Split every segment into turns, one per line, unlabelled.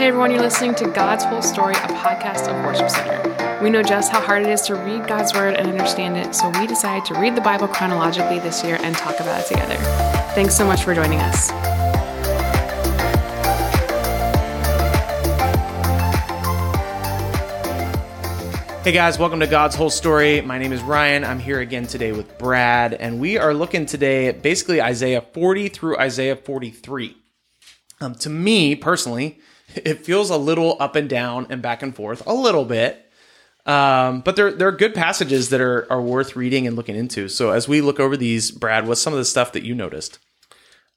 Hey everyone, you're listening to God's Whole Story, a podcast of Worship Center. We know just how hard it is to read God's Word and understand it, so we decided to read the Bible chronologically this year and talk about it together. Thanks so much for joining us.
Hey guys, welcome to God's Whole Story. My name is Ryan. I'm here again today with Brad, and we are looking today at basically Isaiah 40 through Isaiah 43. Um, to me personally, it feels a little up and down and back and forth a little bit. Um, but there, there are good passages that are, are worth reading and looking into. So as we look over these, Brad, what's some of the stuff that you noticed?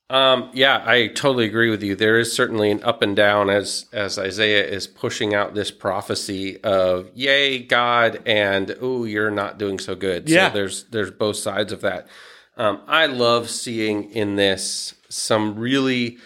Um, yeah, I totally agree with you. There is certainly an up and down as as Isaiah is pushing out this prophecy of "Yay, God!" and "Oh, you're not doing so good."
Yeah.
So there's there's both sides of that. Um, I love seeing in this some really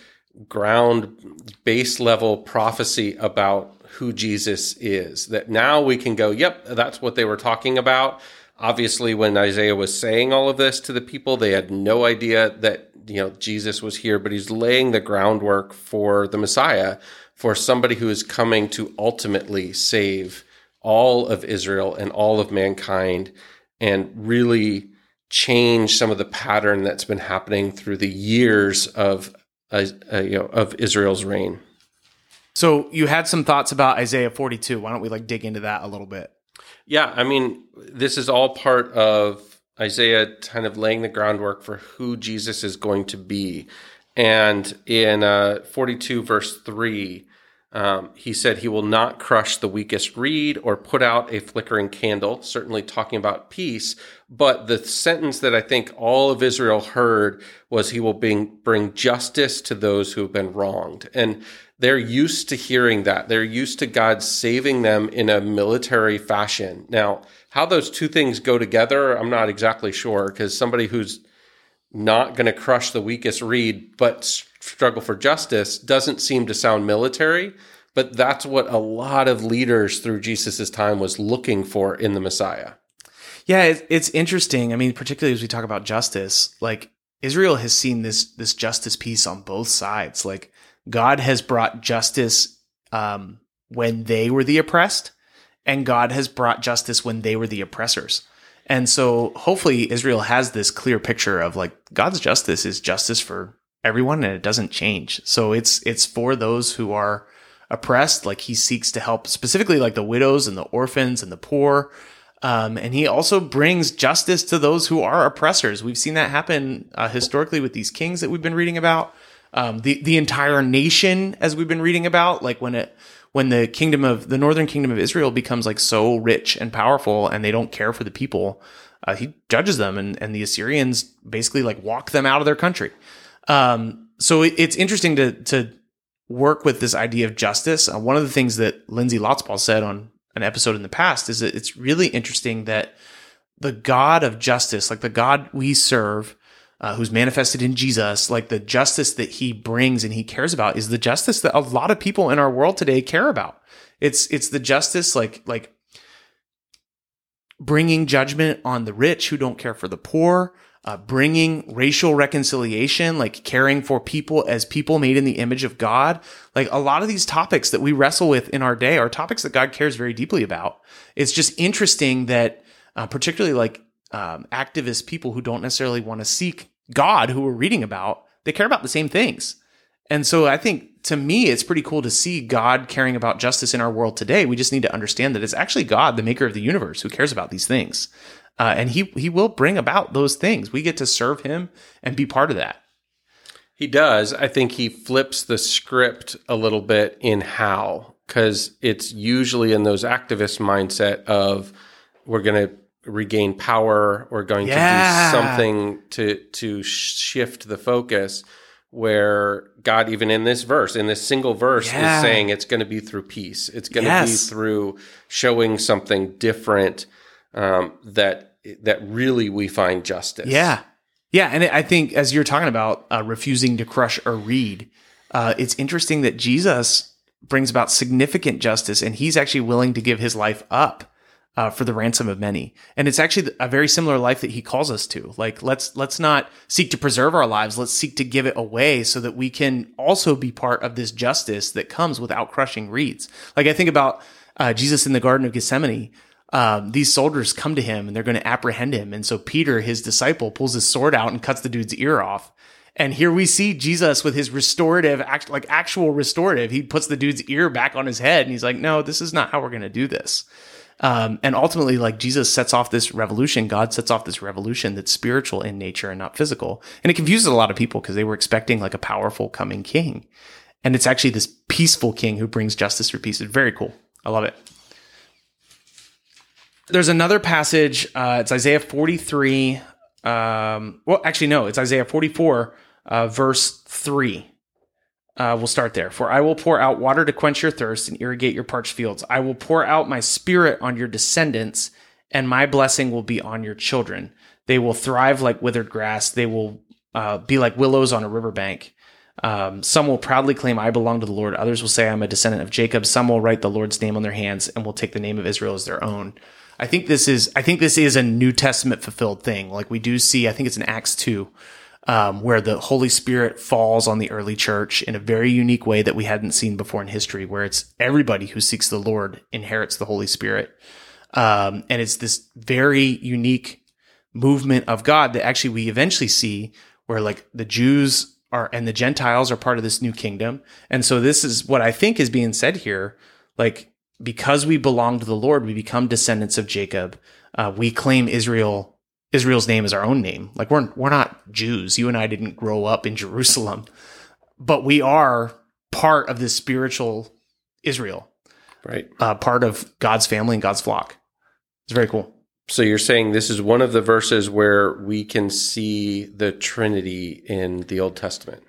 ground base level prophecy about who Jesus is. That now we can go, "Yep, that's what they were talking about." Obviously, when Isaiah was saying all of this to the people, they had no idea that you know Jesus was here, but he's laying the groundwork for the Messiah, for somebody who is coming to ultimately save all of Israel and all of mankind and really change some of the pattern that's been happening through the years of uh, uh, you know of Israel's reign.
So you had some thoughts about Isaiah 42. Why don't we like dig into that a little bit?
Yeah, I mean, this is all part of Isaiah kind of laying the groundwork for who Jesus is going to be. And in uh, 42, verse 3, um, he said, He will not crush the weakest reed or put out a flickering candle, certainly talking about peace. But the sentence that I think all of Israel heard was, He will bring, bring justice to those who have been wronged. And they're used to hearing that. They're used to God saving them in a military fashion. Now, how those two things go together, I'm not exactly sure because somebody who's not going to crush the weakest reed but struggle for justice doesn't seem to sound military. But that's what a lot of leaders through Jesus' time was looking for in the Messiah.
Yeah, it, it's interesting. I mean, particularly as we talk about justice, like Israel has seen this this justice piece on both sides. Like God has brought justice um, when they were the oppressed, and God has brought justice when they were the oppressors. And so hopefully Israel has this clear picture of like God's justice is justice for everyone and it doesn't change. So it's it's for those who are oppressed, like he seeks to help specifically like the widows and the orphans and the poor. Um, and he also brings justice to those who are oppressors. We've seen that happen uh, historically with these kings that we've been reading about um, the the entire nation, as we've been reading about, like when it when the kingdom of the northern kingdom of Israel becomes like so rich and powerful, and they don't care for the people, uh, he judges them, and and the Assyrians basically like walk them out of their country. Um, so it, it's interesting to to work with this idea of justice. Uh, one of the things that Lindsay Lotzpaul said on an episode in the past is that it's really interesting that the God of justice, like the God we serve, uh, who's manifested in Jesus, like the justice that he brings and he cares about is the justice that a lot of people in our world today care about. It's it's the justice like like bringing judgment on the rich who don't care for the poor, uh, bringing racial reconciliation, like caring for people as people made in the image of God. Like a lot of these topics that we wrestle with in our day are topics that God cares very deeply about. It's just interesting that, uh, particularly like um, activist people who don't necessarily want to seek God, who we're reading about, they care about the same things. And so I think to me, it's pretty cool to see God caring about justice in our world today. We just need to understand that it's actually God, the maker of the universe, who cares about these things. Uh, and he, he will bring about those things. We get to serve him and be part of that.
He does. I think he flips the script a little bit in how, because it's usually in those activist mindset of we're going to regain power or going
Yeah.
to do something to to shift the focus where God even in this verse in this single verse
Yeah.
is saying it's going to be through peace it's going to
Yes.
be through showing something different um, that that really we find justice
Yeah. Yeah. And I think as you're talking about uh, refusing to crush or reed, uh, it's interesting that Jesus brings about significant justice and he's actually willing to give his life up uh, for the ransom of many. And it's actually a very similar life that he calls us to. Like, let's, let's not seek to preserve our lives. Let's seek to give it away so that we can also be part of this justice that comes without crushing reeds. Like, I think about uh, Jesus in the Garden of Gethsemane. Um, these soldiers come to him and they're going to apprehend him. And so Peter, his disciple, pulls his sword out and cuts the dude's ear off. And here we see Jesus with his restorative, act, like actual restorative. He puts the dude's ear back on his head and he's like, no, this is not how we're going to do this. Um, and ultimately, like Jesus sets off this revolution, God sets off this revolution that's spiritual in nature and not physical. And it confuses a lot of people because they were expecting like a powerful coming king. And it's actually this peaceful king who brings justice for peace. It's very cool. I love it. There's another passage. Uh, it's Isaiah 43. Um, well, actually, no, it's Isaiah 44, uh, verse 3. Uh, we'll start there. For I will pour out water to quench your thirst and irrigate your parched fields. I will pour out my spirit on your descendants, and my blessing will be on your children. They will thrive like withered grass. They will uh, be like willows on a riverbank. Um, some will proudly claim, I belong to the Lord. Others will say, I'm a descendant of Jacob. Some will write the Lord's name on their hands and will take the name of Israel as their own. I think this is, I think this is a New Testament fulfilled thing. Like we do see, I think it's in Acts 2 um, where the Holy Spirit falls on the early church in a very unique way that we hadn't seen before in history, where it's everybody who seeks the Lord inherits the Holy Spirit. Um, and it's this very unique movement of God that actually we eventually see where like the Jews are and the Gentiles are part of this new kingdom. And so this is what I think is being said here. Like, because we belong to the Lord, we become descendants of Jacob. Uh, we claim Israel Israel's name is our own name. Like we're we're not Jews. You and I didn't grow up in Jerusalem, but we are part of this spiritual Israel,
right?
Uh, part of God's family and God's flock. It's very cool.
So you're saying this is one of the verses where we can see the Trinity in the Old Testament.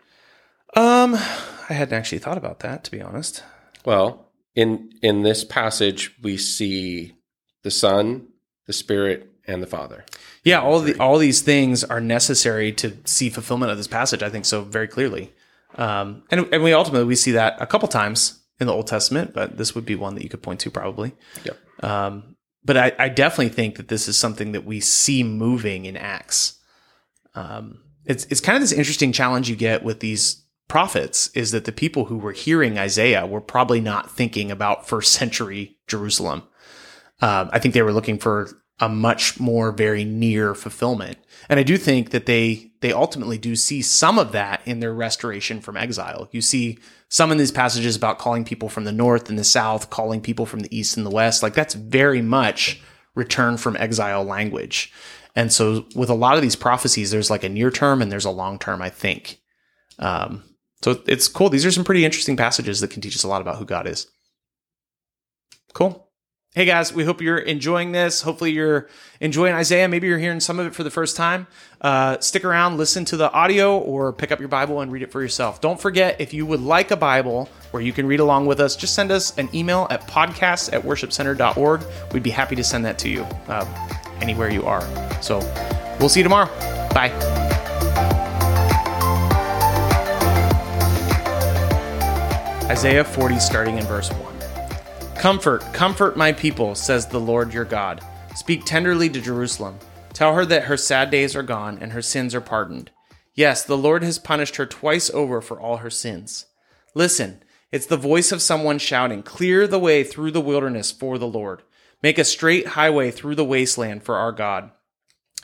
Um, I hadn't actually thought about that to be honest.
Well, in in this passage, we see the Son, the Spirit, and the Father.
Yeah, all the all these things are necessary to see fulfillment of this passage. I think so very clearly, um, and and we ultimately we see that a couple times in the Old Testament, but this would be one that you could point to probably.
Yep.
Um, but I, I definitely think that this is something that we see moving in Acts. Um, it's it's kind of this interesting challenge you get with these prophets is that the people who were hearing Isaiah were probably not thinking about first century Jerusalem. Um, I think they were looking for a much more very near fulfillment. And I do think that they they ultimately do see some of that in their restoration from exile. You see some in these passages about calling people from the north and the south, calling people from the east and the west. Like that's very much return from exile language. And so with a lot of these prophecies, there's like a near term and there's a long term, I think. Um, so it's cool. These are some pretty interesting passages that can teach us a lot about who God is. Cool. Hey guys, we hope you're enjoying this. Hopefully, you're enjoying Isaiah. Maybe you're hearing some of it for the first time. Uh, stick around, listen to the audio, or pick up your Bible and read it for yourself. Don't forget, if you would like a Bible where you can read along with us, just send us an email at podcast at worshipcenter.org. We'd be happy to send that to you uh, anywhere you are. So we'll see you tomorrow. Bye. Isaiah 40, starting in verse 1. Comfort, comfort my people, says the Lord your God. Speak tenderly to Jerusalem. Tell her that her sad days are gone and her sins are pardoned. Yes, the Lord has punished her twice over for all her sins. Listen, it's the voice of someone shouting, Clear the way through the wilderness for the Lord. Make a straight highway through the wasteland for our God.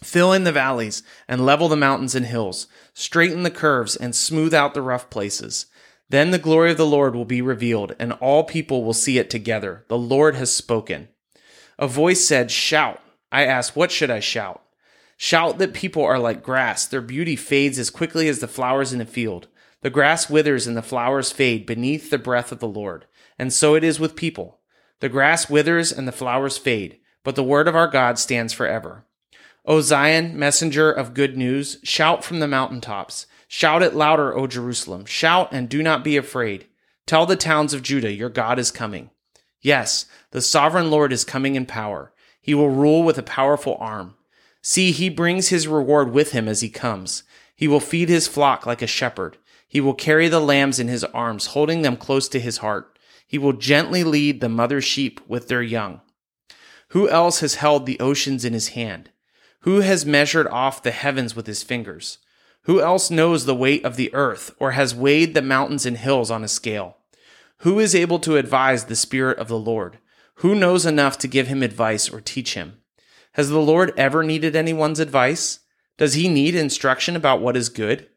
Fill in the valleys and level the mountains and hills. Straighten the curves and smooth out the rough places. Then the glory of the Lord will be revealed, and all people will see it together. The Lord has spoken. A voice said, Shout. I asked, What should I shout? Shout that people are like grass. Their beauty fades as quickly as the flowers in a field. The grass withers and the flowers fade beneath the breath of the Lord. And so it is with people. The grass withers and the flowers fade, but the word of our God stands forever. O Zion, messenger of good news, shout from the mountaintops. Shout it louder, O Jerusalem. Shout and do not be afraid. Tell the towns of Judah, your God is coming. Yes, the sovereign Lord is coming in power. He will rule with a powerful arm. See, he brings his reward with him as he comes. He will feed his flock like a shepherd. He will carry the lambs in his arms, holding them close to his heart. He will gently lead the mother sheep with their young. Who else has held the oceans in his hand? Who has measured off the heavens with his fingers? Who else knows the weight of the earth, or has weighed the mountains and hills on a scale? Who is able to advise the Spirit of the Lord? Who knows enough to give him advice or teach him? Has the Lord ever needed anyone's advice? Does he need instruction about what is good?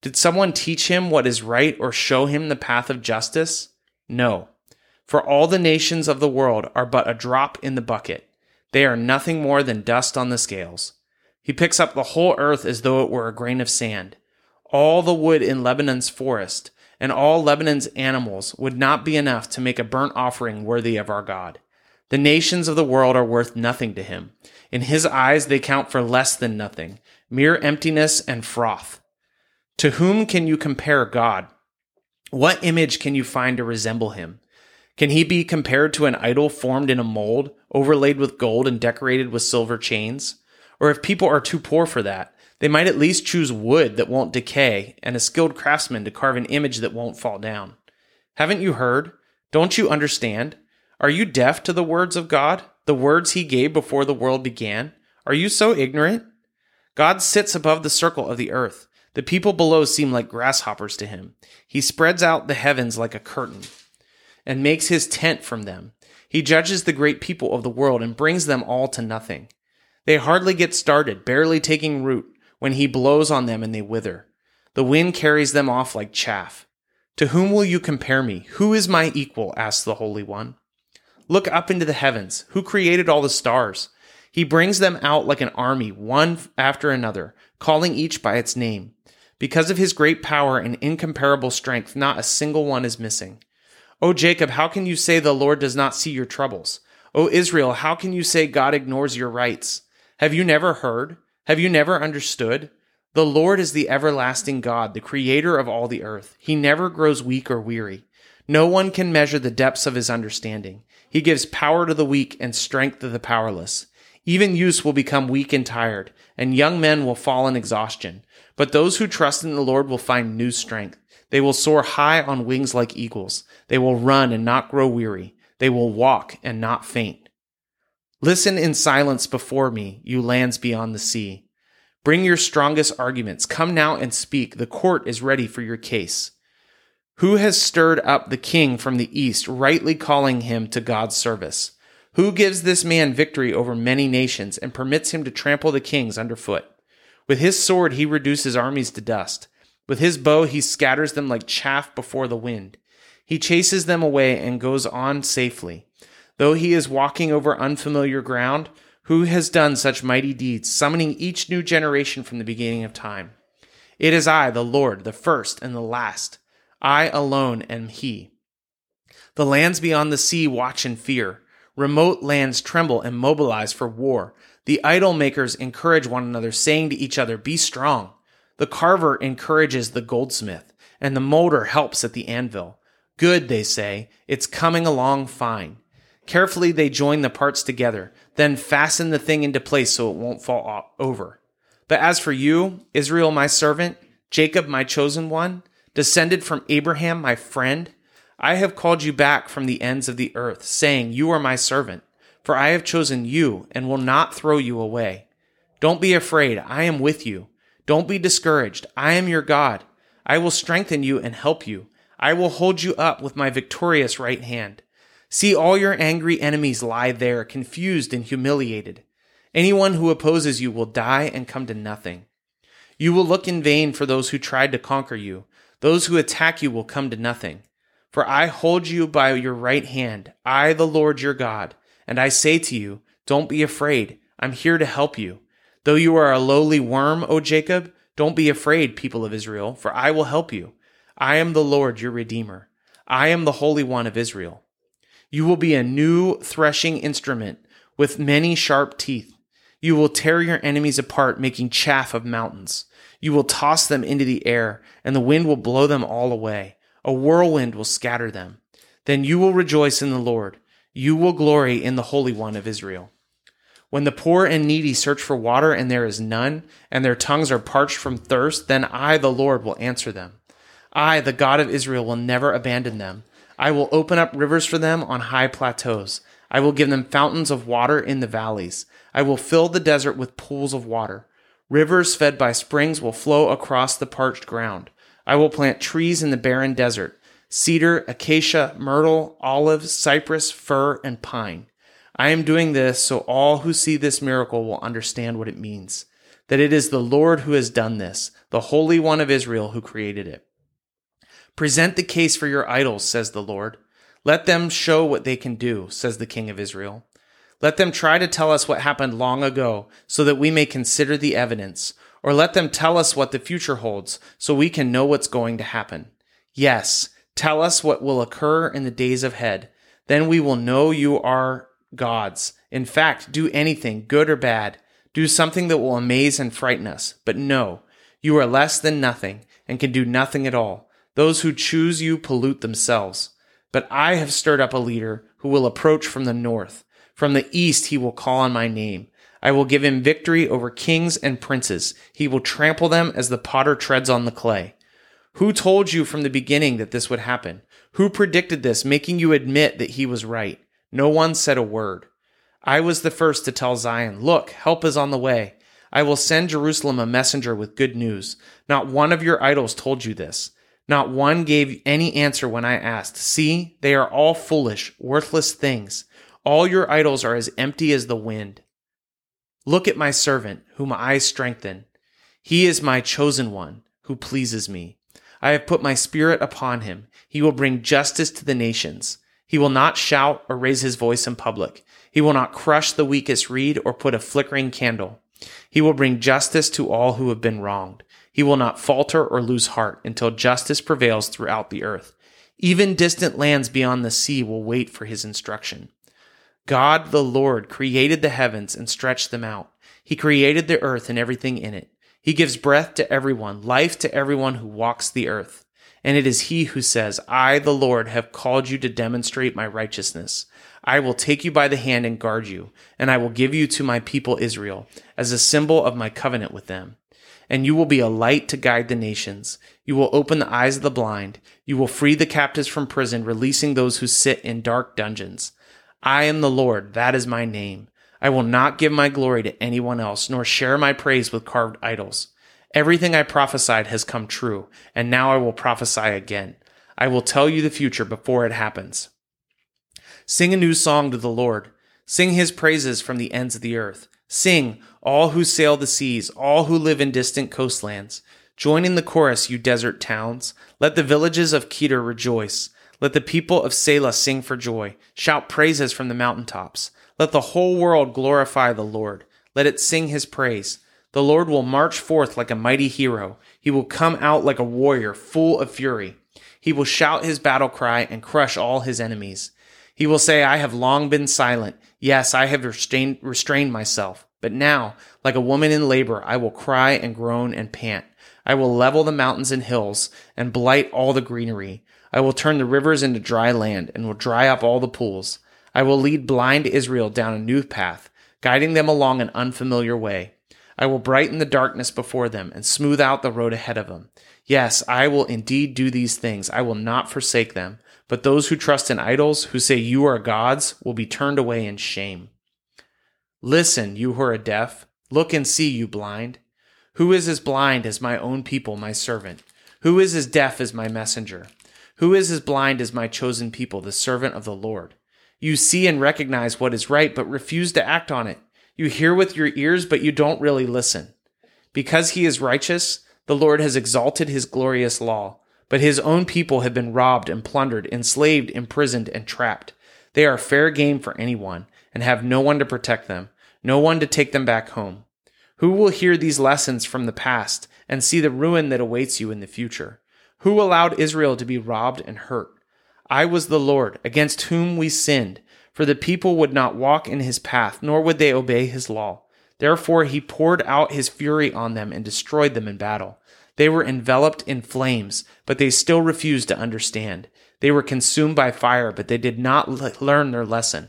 Did someone teach him what is right or show him the path of justice? No. For all the nations of the world are but a drop in the bucket. They are nothing more than dust on the scales. He picks up the whole earth as though it were a grain of sand. All the wood in Lebanon's forest and all Lebanon's animals would not be enough to make a burnt offering worthy of our God. The nations of the world are worth nothing to him. In his eyes, they count for less than nothing, mere emptiness and froth. To whom can you compare God? What image can you find to resemble him? Can he be compared to an idol formed in a mold, overlaid with gold and decorated with silver chains? Or if people are too poor for that, they might at least choose wood that won't decay and a skilled craftsman to carve an image that won't fall down. Haven't you heard? Don't you understand? Are you deaf to the words of God, the words he gave before the world began? Are you so ignorant? God sits above the circle of the earth. The people below seem like grasshoppers to him. He spreads out the heavens like a curtain and makes his tent from them. He judges the great people of the world and brings them all to nothing. They hardly get started, barely taking root, when he blows on them and they wither. The wind carries them off like chaff. To whom will you compare me? Who is my equal? asks the Holy One. Look up into the heavens. Who created all the stars? He brings them out like an army, one after another, calling each by its name. Because of his great power and incomparable strength, not a single one is missing. O Jacob, how can you say the Lord does not see your troubles? O Israel, how can you say God ignores your rights? Have you never heard? Have you never understood? The Lord is the everlasting God, the creator of all the earth. He never grows weak or weary. No one can measure the depths of his understanding. He gives power to the weak and strength to the powerless. Even youths will become weak and tired, and young men will fall in exhaustion. But those who trust in the Lord will find new strength. They will soar high on wings like eagles. They will run and not grow weary. They will walk and not faint. Listen in silence before me, you lands beyond the sea. Bring your strongest arguments. Come now and speak. The court is ready for your case. Who has stirred up the king from the east, rightly calling him to God's service? Who gives this man victory over many nations and permits him to trample the kings underfoot? With his sword he reduces armies to dust. With his bow he scatters them like chaff before the wind. He chases them away and goes on safely. Though he is walking over unfamiliar ground, who has done such mighty deeds, summoning each new generation from the beginning of time? It is I, the Lord, the first and the last. I alone am He. The lands beyond the sea watch in fear. Remote lands tremble and mobilize for war. The idol makers encourage one another, saying to each other, Be strong. The carver encourages the goldsmith, and the molder helps at the anvil. Good, they say. It's coming along fine. Carefully, they join the parts together, then fasten the thing into place so it won't fall over. But as for you, Israel, my servant, Jacob, my chosen one, descended from Abraham, my friend, I have called you back from the ends of the earth, saying, You are my servant, for I have chosen you and will not throw you away. Don't be afraid, I am with you. Don't be discouraged, I am your God. I will strengthen you and help you. I will hold you up with my victorious right hand. See all your angry enemies lie there, confused and humiliated. Anyone who opposes you will die and come to nothing. You will look in vain for those who tried to conquer you. Those who attack you will come to nothing. For I hold you by your right hand, I, the Lord your God, and I say to you, Don't be afraid. I'm here to help you. Though you are a lowly worm, O Jacob, don't be afraid, people of Israel, for I will help you. I am the Lord your Redeemer. I am the Holy One of Israel. You will be a new threshing instrument with many sharp teeth. You will tear your enemies apart, making chaff of mountains. You will toss them into the air, and the wind will blow them all away. A whirlwind will scatter them. Then you will rejoice in the Lord. You will glory in the Holy One of Israel. When the poor and needy search for water and there is none, and their tongues are parched from thirst, then I, the Lord, will answer them. I, the God of Israel, will never abandon them. I will open up rivers for them on high plateaus. I will give them fountains of water in the valleys. I will fill the desert with pools of water. Rivers fed by springs will flow across the parched ground. I will plant trees in the barren desert cedar, acacia, myrtle, olive, cypress, fir, and pine. I am doing this so all who see this miracle will understand what it means that it is the Lord who has done this, the Holy One of Israel who created it. Present the case for your idols, says the Lord. Let them show what they can do, says the King of Israel. Let them try to tell us what happened long ago so that we may consider the evidence, or let them tell us what the future holds so we can know what's going to happen. Yes, tell us what will occur in the days ahead. Then we will know you are gods. In fact, do anything, good or bad. Do something that will amaze and frighten us. But no, you are less than nothing and can do nothing at all. Those who choose you pollute themselves. But I have stirred up a leader who will approach from the north. From the east he will call on my name. I will give him victory over kings and princes. He will trample them as the potter treads on the clay. Who told you from the beginning that this would happen? Who predicted this, making you admit that he was right? No one said a word. I was the first to tell Zion, Look, help is on the way. I will send Jerusalem a messenger with good news. Not one of your idols told you this. Not one gave any answer when I asked. See, they are all foolish, worthless things. All your idols are as empty as the wind. Look at my servant, whom I strengthen. He is my chosen one, who pleases me. I have put my spirit upon him. He will bring justice to the nations. He will not shout or raise his voice in public. He will not crush the weakest reed or put a flickering candle. He will bring justice to all who have been wronged. He will not falter or lose heart until justice prevails throughout the earth. Even distant lands beyond the sea will wait for his instruction. God the Lord created the heavens and stretched them out. He created the earth and everything in it. He gives breath to everyone, life to everyone who walks the earth. And it is he who says, I, the Lord, have called you to demonstrate my righteousness. I will take you by the hand and guard you, and I will give you to my people Israel as a symbol of my covenant with them. And you will be a light to guide the nations. You will open the eyes of the blind. You will free the captives from prison, releasing those who sit in dark dungeons. I am the Lord, that is my name. I will not give my glory to anyone else, nor share my praise with carved idols. Everything I prophesied has come true, and now I will prophesy again. I will tell you the future before it happens. Sing a new song to the Lord. Sing his praises from the ends of the earth. Sing, all who sail the seas, all who live in distant coastlands. Join in the chorus, you desert towns. Let the villages of Kedar rejoice. Let the people of Sela sing for joy. Shout praises from the mountaintops. Let the whole world glorify the Lord. Let it sing his praise. The Lord will march forth like a mighty hero. He will come out like a warrior full of fury. He will shout his battle cry and crush all his enemies. He will say, I have long been silent. Yes, I have restrained, restrained myself. But now, like a woman in labor, I will cry and groan and pant. I will level the mountains and hills and blight all the greenery. I will turn the rivers into dry land and will dry up all the pools. I will lead blind Israel down a new path, guiding them along an unfamiliar way. I will brighten the darkness before them and smooth out the road ahead of them. Yes, I will indeed do these things. I will not forsake them. But those who trust in idols, who say you are gods, will be turned away in shame. Listen, you who are deaf. Look and see, you blind. Who is as blind as my own people, my servant? Who is as deaf as my messenger? Who is as blind as my chosen people, the servant of the Lord? You see and recognize what is right, but refuse to act on it. You hear with your ears, but you don't really listen. Because he is righteous, the Lord has exalted his glorious law. But his own people have been robbed and plundered, enslaved, imprisoned, and trapped. They are fair game for anyone, and have no one to protect them, no one to take them back home. Who will hear these lessons from the past and see the ruin that awaits you in the future? Who allowed Israel to be robbed and hurt? I was the Lord, against whom we sinned, for the people would not walk in his path, nor would they obey his law. Therefore he poured out his fury on them and destroyed them in battle. They were enveloped in flames, but they still refused to understand. They were consumed by fire, but they did not learn their lesson.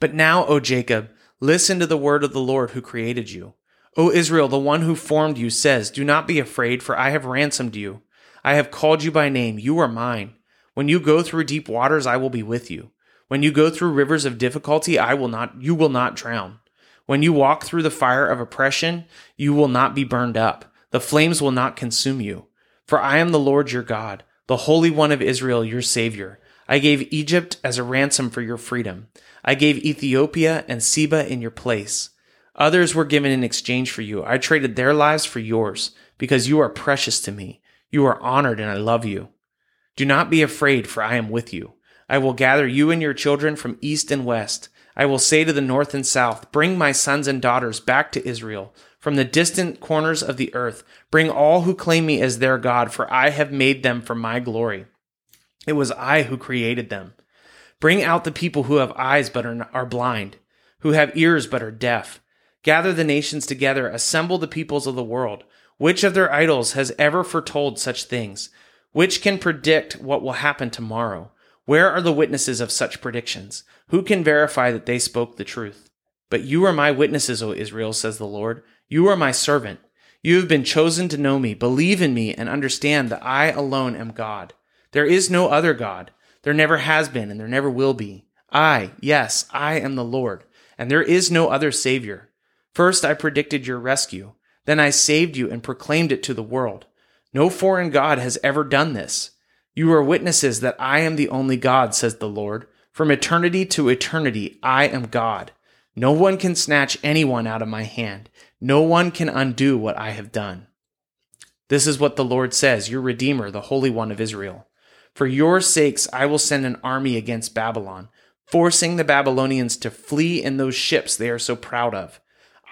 But now, O Jacob, listen to the word of the Lord who created you. O Israel, the one who formed you says, Do not be afraid, for I have ransomed you. I have called you by name. You are mine. When you go through deep waters, I will be with you. When you go through rivers of difficulty, I will not you will not drown. When you walk through the fire of oppression, you will not be burned up. The flames will not consume you. For I am the Lord your God, the Holy One of Israel, your Savior. I gave Egypt as a ransom for your freedom. I gave Ethiopia and Seba in your place. Others were given in exchange for you. I traded their lives for yours, because you are precious to me. You are honored, and I love you. Do not be afraid, for I am with you. I will gather you and your children from east and west. I will say to the north and south, Bring my sons and daughters back to Israel. From the distant corners of the earth, bring all who claim me as their God, for I have made them for my glory. It was I who created them. Bring out the people who have eyes but are, blind, who have ears but are deaf. Gather the nations together, assemble the peoples of the world. Which of their idols has ever foretold such things? Which can predict what will happen tomorrow? Where are the witnesses of such predictions? Who can verify that they spoke the truth? But you are my witnesses, O Israel, says the Lord. You are my servant. You have been chosen to know me. Believe in me and understand that I alone am God. There is no other God. There never has been and there never will be. I, yes, I am the Lord, and there is no other Savior. First I predicted your rescue. Then I saved you and proclaimed it to the world. No foreign God has ever done this. You are witnesses that I am the only God, says the Lord. From eternity to eternity, I am God. No one can snatch anyone out of my hand. No one can undo what I have done. This is what the Lord says, your Redeemer, the Holy One of Israel. For your sakes, I will send an army against Babylon, forcing the Babylonians to flee in those ships they are so proud of.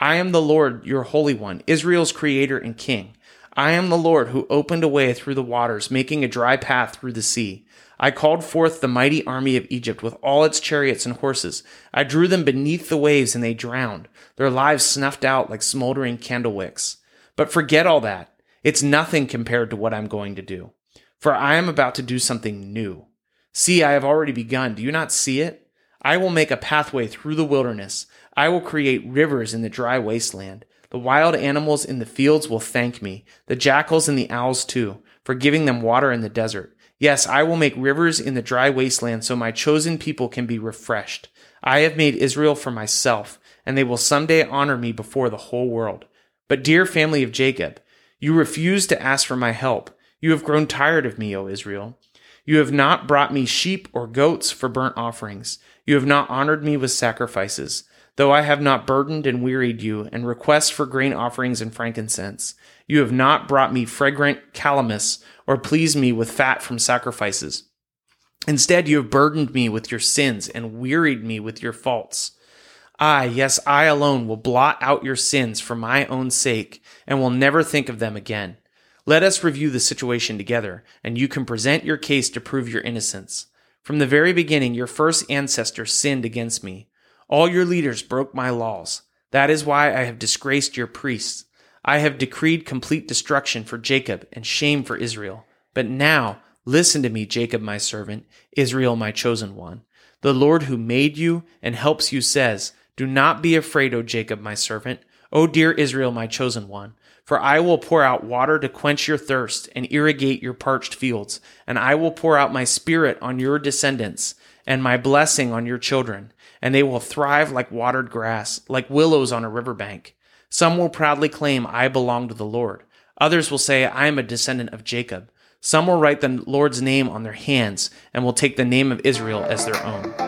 I am the Lord, your Holy One, Israel's Creator and King. I am the Lord who opened a way through the waters, making a dry path through the sea. I called forth the mighty army of Egypt with all its chariots and horses. I drew them beneath the waves and they drowned, their lives snuffed out like smoldering candle wicks. But forget all that. It's nothing compared to what I'm going to do. For I am about to do something new. See, I have already begun. Do you not see it? I will make a pathway through the wilderness. I will create rivers in the dry wasteland. The wild animals in the fields will thank me, the jackals and the owls too, for giving them water in the desert. Yes, I will make rivers in the dry wasteland so my chosen people can be refreshed. I have made Israel for myself, and they will someday honor me before the whole world. But dear family of Jacob, you refuse to ask for my help. You have grown tired of me, O Israel. You have not brought me sheep or goats for burnt offerings. You have not honored me with sacrifices. Though I have not burdened and wearied you, and requests for grain offerings and frankincense, you have not brought me fragrant calamus or pleased me with fat from sacrifices. Instead, you have burdened me with your sins and wearied me with your faults. I, yes, I alone will blot out your sins for my own sake and will never think of them again. Let us review the situation together, and you can present your case to prove your innocence. From the very beginning, your first ancestor sinned against me. All your leaders broke my laws. That is why I have disgraced your priests. I have decreed complete destruction for Jacob and shame for Israel. But now, listen to me, Jacob, my servant, Israel, my chosen one. The Lord who made you and helps you says, Do not be afraid, O Jacob, my servant, O dear Israel, my chosen one. For I will pour out water to quench your thirst and irrigate your parched fields, and I will pour out my spirit on your descendants and my blessing on your children, and they will thrive like watered grass, like willows on a riverbank. Some will proudly claim, I belong to the Lord. Others will say, I am a descendant of Jacob. Some will write the Lord's name on their hands and will take the name of Israel as their own.